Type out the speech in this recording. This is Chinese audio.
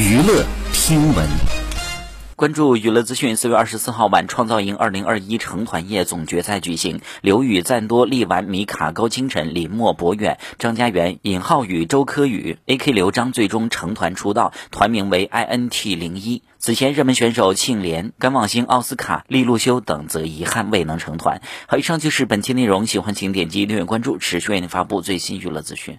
娱乐听闻。关注娱乐资讯，四月二十四号晚，创造营二零二一成团夜总决赛举行，刘宇、赞多、力丸、米卡、高清晨、李默、博远、张家元、尹浩宇、周柯宇、A.K. 刘璋最终成团出道，团名为 I.N.T. 零一。此前，热门选手庆怜、甘望星、奥斯卡、利路修等则遗憾未能成团。好，以上就是本期内容，喜欢请点击订阅关注，持续为您发布最新娱乐资讯。